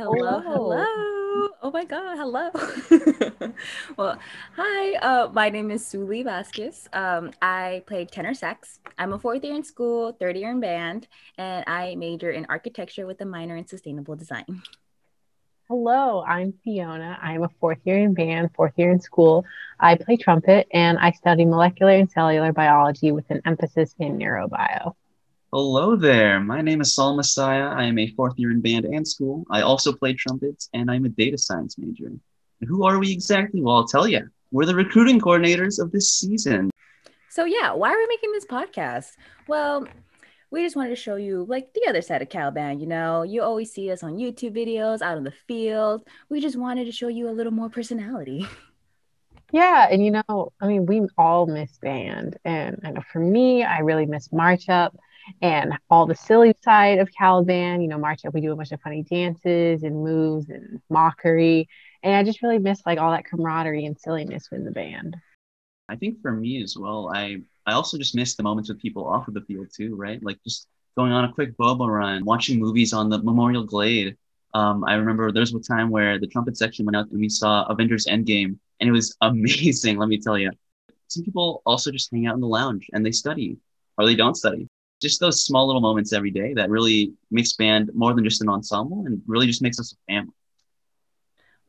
Hello, hello. Oh my God, hello. well, hi, uh, my name is Suli Vasquez. Um, I play tenor sax. I'm a fourth year in school, third year in band, and I major in architecture with a minor in sustainable design. Hello, I'm Fiona. I'm a fourth year in band, fourth year in school. I play trumpet and I study molecular and cellular biology with an emphasis in neurobio. Hello there. My name is Saul Messiah. I am a fourth year in band and school. I also play trumpets and I'm a data science major. And who are we exactly? Well, I'll tell you. We're the recruiting coordinators of this season. So, yeah, why are we making this podcast? Well, we just wanted to show you like the other side of Calband. You know, you always see us on YouTube videos out in the field. We just wanted to show you a little more personality. Yeah, and you know, I mean, we all miss band, and I know for me, I really miss March Up and all the silly side of Calband. You know, March Up, we do a bunch of funny dances and moves and mockery. And I just really miss like all that camaraderie and silliness with the band. I think for me as well, I I also just miss the moments with people off of the field too, right? Like just going on a quick boba run, watching movies on the Memorial Glade. Um, I remember there was a time where the trumpet section went out and we saw Avengers Endgame, and it was amazing. let me tell you. Some people also just hang out in the lounge and they study, or they don't study just those small little moments every day that really makes band more than just an ensemble and really just makes us a family.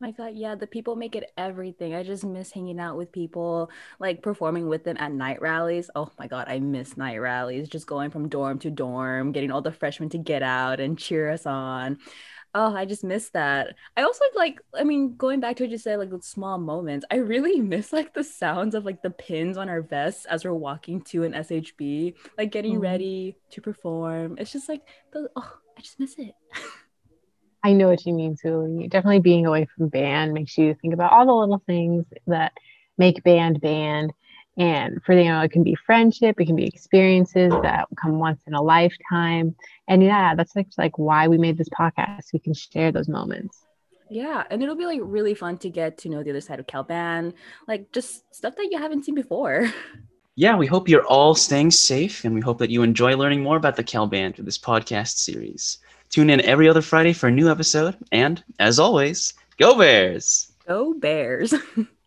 My God, yeah, the people make it everything. I just miss hanging out with people, like performing with them at night rallies. Oh my God, I miss night rallies. Just going from dorm to dorm, getting all the freshmen to get out and cheer us on. Oh, I just miss that. I also like, I mean, going back to what you said, like the small moments, I really miss like the sounds of like the pins on our vests as we're walking to an SHB, like getting mm. ready to perform. It's just like, the, oh, I just miss it. I know what you mean, Julie. Definitely being away from band makes you think about all the little things that make band band and for you know, it can be friendship, it can be experiences that come once in a lifetime. And yeah, that's like, like why we made this podcast. We can share those moments. Yeah, and it'll be like really fun to get to know the other side of Calband, like just stuff that you haven't seen before. Yeah, we hope you're all staying safe and we hope that you enjoy learning more about the Calband through this podcast series. Tune in every other Friday for a new episode. And as always, go Bears! Go Bears!